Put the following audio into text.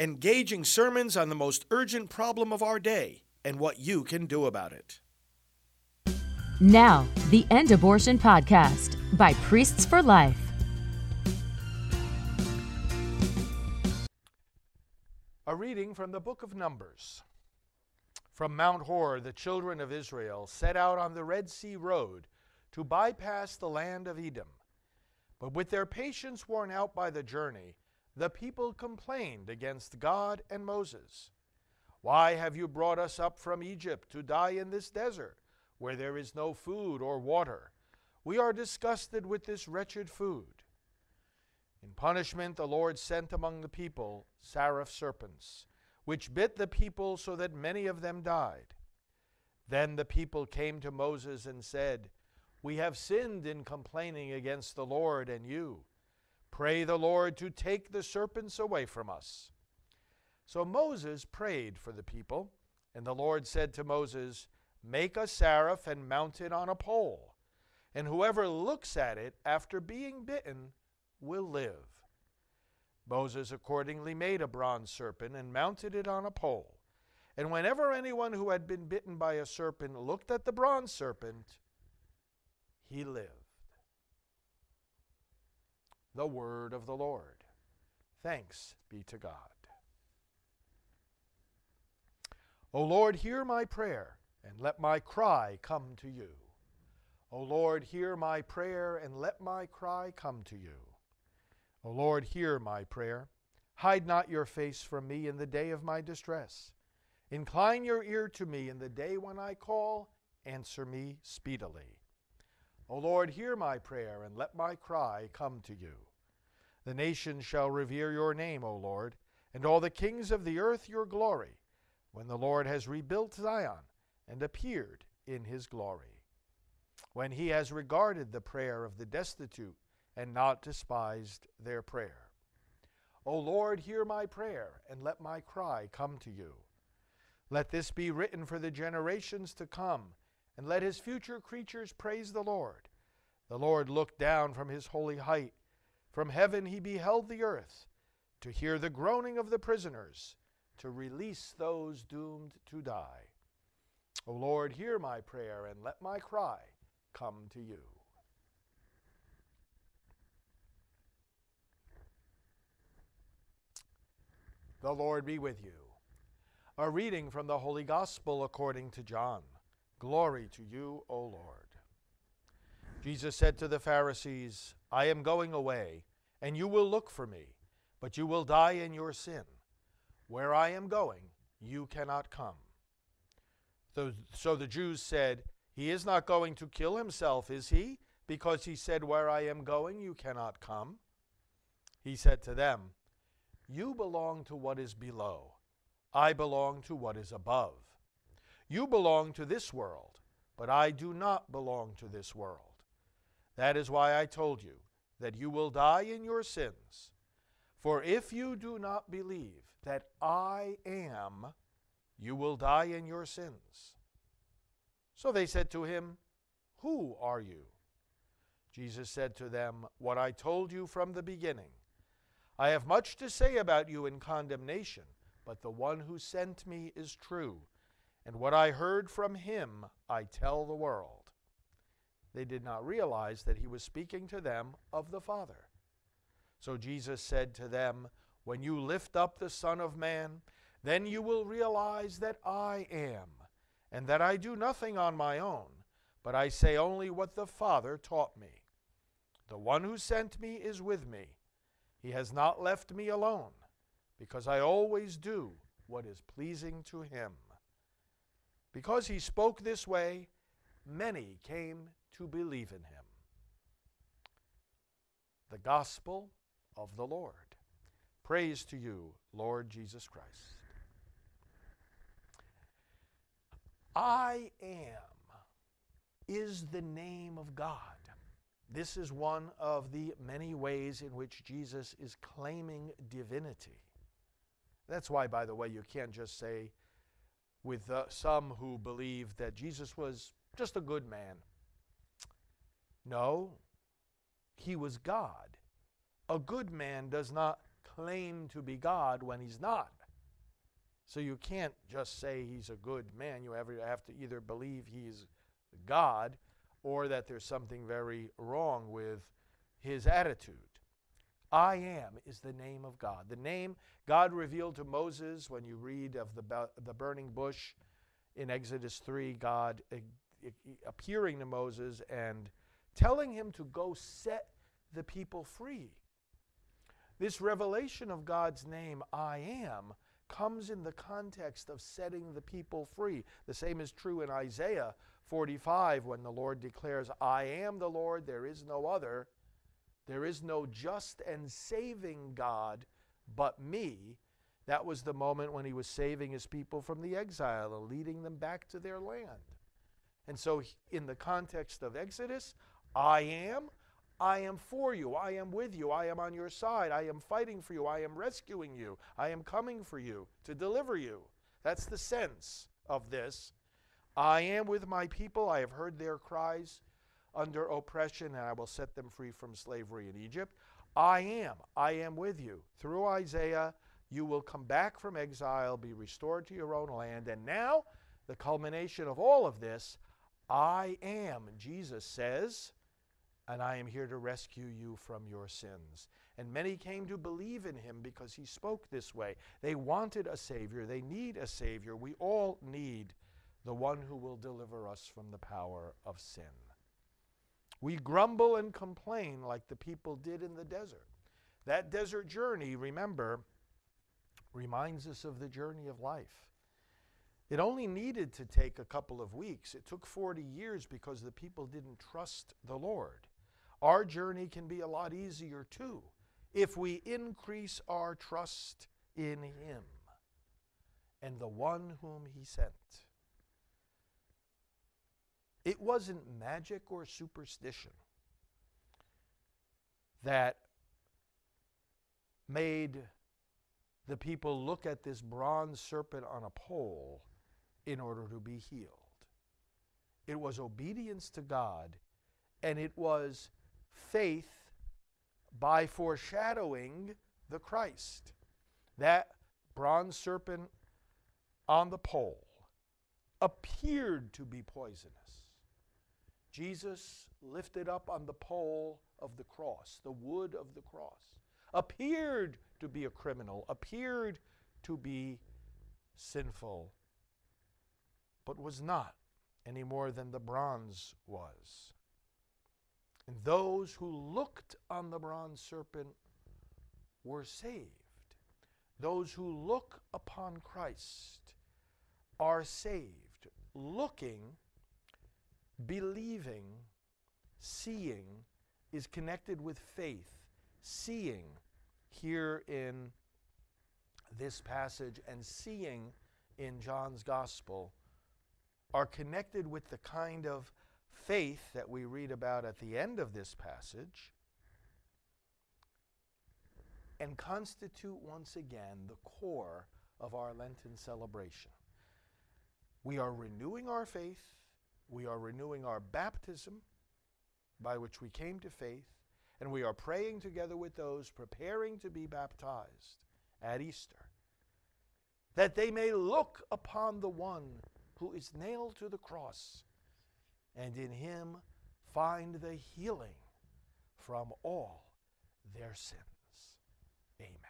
engaging sermons on the most urgent problem of our day and what you can do about it. Now, the End Abortion Podcast by Priests for Life. A reading from the book of Numbers. From Mount Hor, the children of Israel set out on the Red Sea Road to bypass the land of Edom. But with their patience worn out by the journey, the people complained against God and Moses. Why have you brought us up from Egypt to die in this desert, where there is no food or water? We are disgusted with this wretched food. In punishment, the Lord sent among the people seraph serpents, which bit the people so that many of them died. Then the people came to Moses and said, We have sinned in complaining against the Lord and you. Pray the Lord to take the serpents away from us. So Moses prayed for the people, and the Lord said to Moses, Make a seraph and mount it on a pole, and whoever looks at it after being bitten will live. Moses accordingly made a bronze serpent and mounted it on a pole. And whenever anyone who had been bitten by a serpent looked at the bronze serpent, he lived. The word of the Lord. Thanks be to God. O Lord, hear my prayer, and let my cry come to you. O Lord, hear my prayer, and let my cry come to you. O Lord, hear my prayer. Hide not your face from me in the day of my distress. Incline your ear to me in the day when I call. Answer me speedily. O Lord, hear my prayer, and let my cry come to you. The nations shall revere your name, O Lord, and all the kings of the earth your glory, when the Lord has rebuilt Zion and appeared in his glory. When he has regarded the prayer of the destitute and not despised their prayer. O Lord, hear my prayer, and let my cry come to you. Let this be written for the generations to come, and let his future creatures praise the Lord. The Lord looked down from his holy height. From heaven he beheld the earth, to hear the groaning of the prisoners, to release those doomed to die. O Lord, hear my prayer, and let my cry come to you. The Lord be with you. A reading from the Holy Gospel according to John. Glory to you, O Lord. Jesus said to the Pharisees, I am going away, and you will look for me, but you will die in your sin. Where I am going, you cannot come. So, so the Jews said, He is not going to kill himself, is he? Because he said, Where I am going, you cannot come. He said to them, you belong to what is below. I belong to what is above. You belong to this world, but I do not belong to this world. That is why I told you that you will die in your sins. For if you do not believe that I am, you will die in your sins. So they said to him, Who are you? Jesus said to them, What I told you from the beginning. I have much to say about you in condemnation, but the one who sent me is true, and what I heard from him I tell the world. They did not realize that he was speaking to them of the Father. So Jesus said to them, When you lift up the Son of Man, then you will realize that I am, and that I do nothing on my own, but I say only what the Father taught me. The one who sent me is with me. He has not left me alone, because I always do what is pleasing to him. Because he spoke this way, many came to believe in him. The Gospel of the Lord. Praise to you, Lord Jesus Christ. I am is the name of God. This is one of the many ways in which Jesus is claiming divinity. That's why, by the way, you can't just say, with uh, some who believe that Jesus was just a good man. No, he was God. A good man does not claim to be God when he's not. So you can't just say he's a good man. You have to either believe he's God or that there's something very wrong with his attitude. I am is the name of God. The name God revealed to Moses when you read of the, the burning bush in Exodus 3, God uh, appearing to Moses and telling him to go set the people free. This revelation of God's name, I am, comes in the context of setting the people free. The same is true in Isaiah 45 when the Lord declares, I am the Lord, there is no other. There is no just and saving God but me. That was the moment when he was saving his people from the exile and leading them back to their land. And so, in the context of Exodus, I am, I am for you, I am with you, I am on your side, I am fighting for you, I am rescuing you, I am coming for you to deliver you. That's the sense of this. I am with my people, I have heard their cries under oppression, and I will set them free from slavery in Egypt. I am, I am with you. Through Isaiah, you will come back from exile, be restored to your own land. And now, the culmination of all of this, I am, Jesus says, and I am here to rescue you from your sins. And many came to believe in him because he spoke this way. They wanted a Savior, they need a Savior. We all need the one who will deliver us from the power of sin. We grumble and complain like the people did in the desert. That desert journey, remember, reminds us of the journey of life. It only needed to take a couple of weeks. It took 40 years because the people didn't trust the Lord. Our journey can be a lot easier too if we increase our trust in Him and the one whom He sent. It wasn't magic or superstition that made the people look at this bronze serpent on a pole in order to be healed. It was obedience to God, and it was faith by foreshadowing the Christ. That bronze serpent on the pole appeared to be poisonous. Jesus, lifted up on the pole of the cross, the wood of the cross, appeared to be a criminal, appeared to be sinful, but was not any more than the bronze was. And those who looked on the bronze serpent were saved. Those who look upon Christ are saved, looking, believing, seeing is connected with faith. Seeing here in this passage and seeing in John's gospel are connected with the kind of faith that we read about at the end of this passage and constitute once again the core of our Lenten celebration. We are renewing our faith, we are renewing our baptism by which we came to faith, and we are praying together with those preparing to be baptized at Easter, that they may look upon the one who is nailed to the cross, and in him find the healing from all their sins. Amen.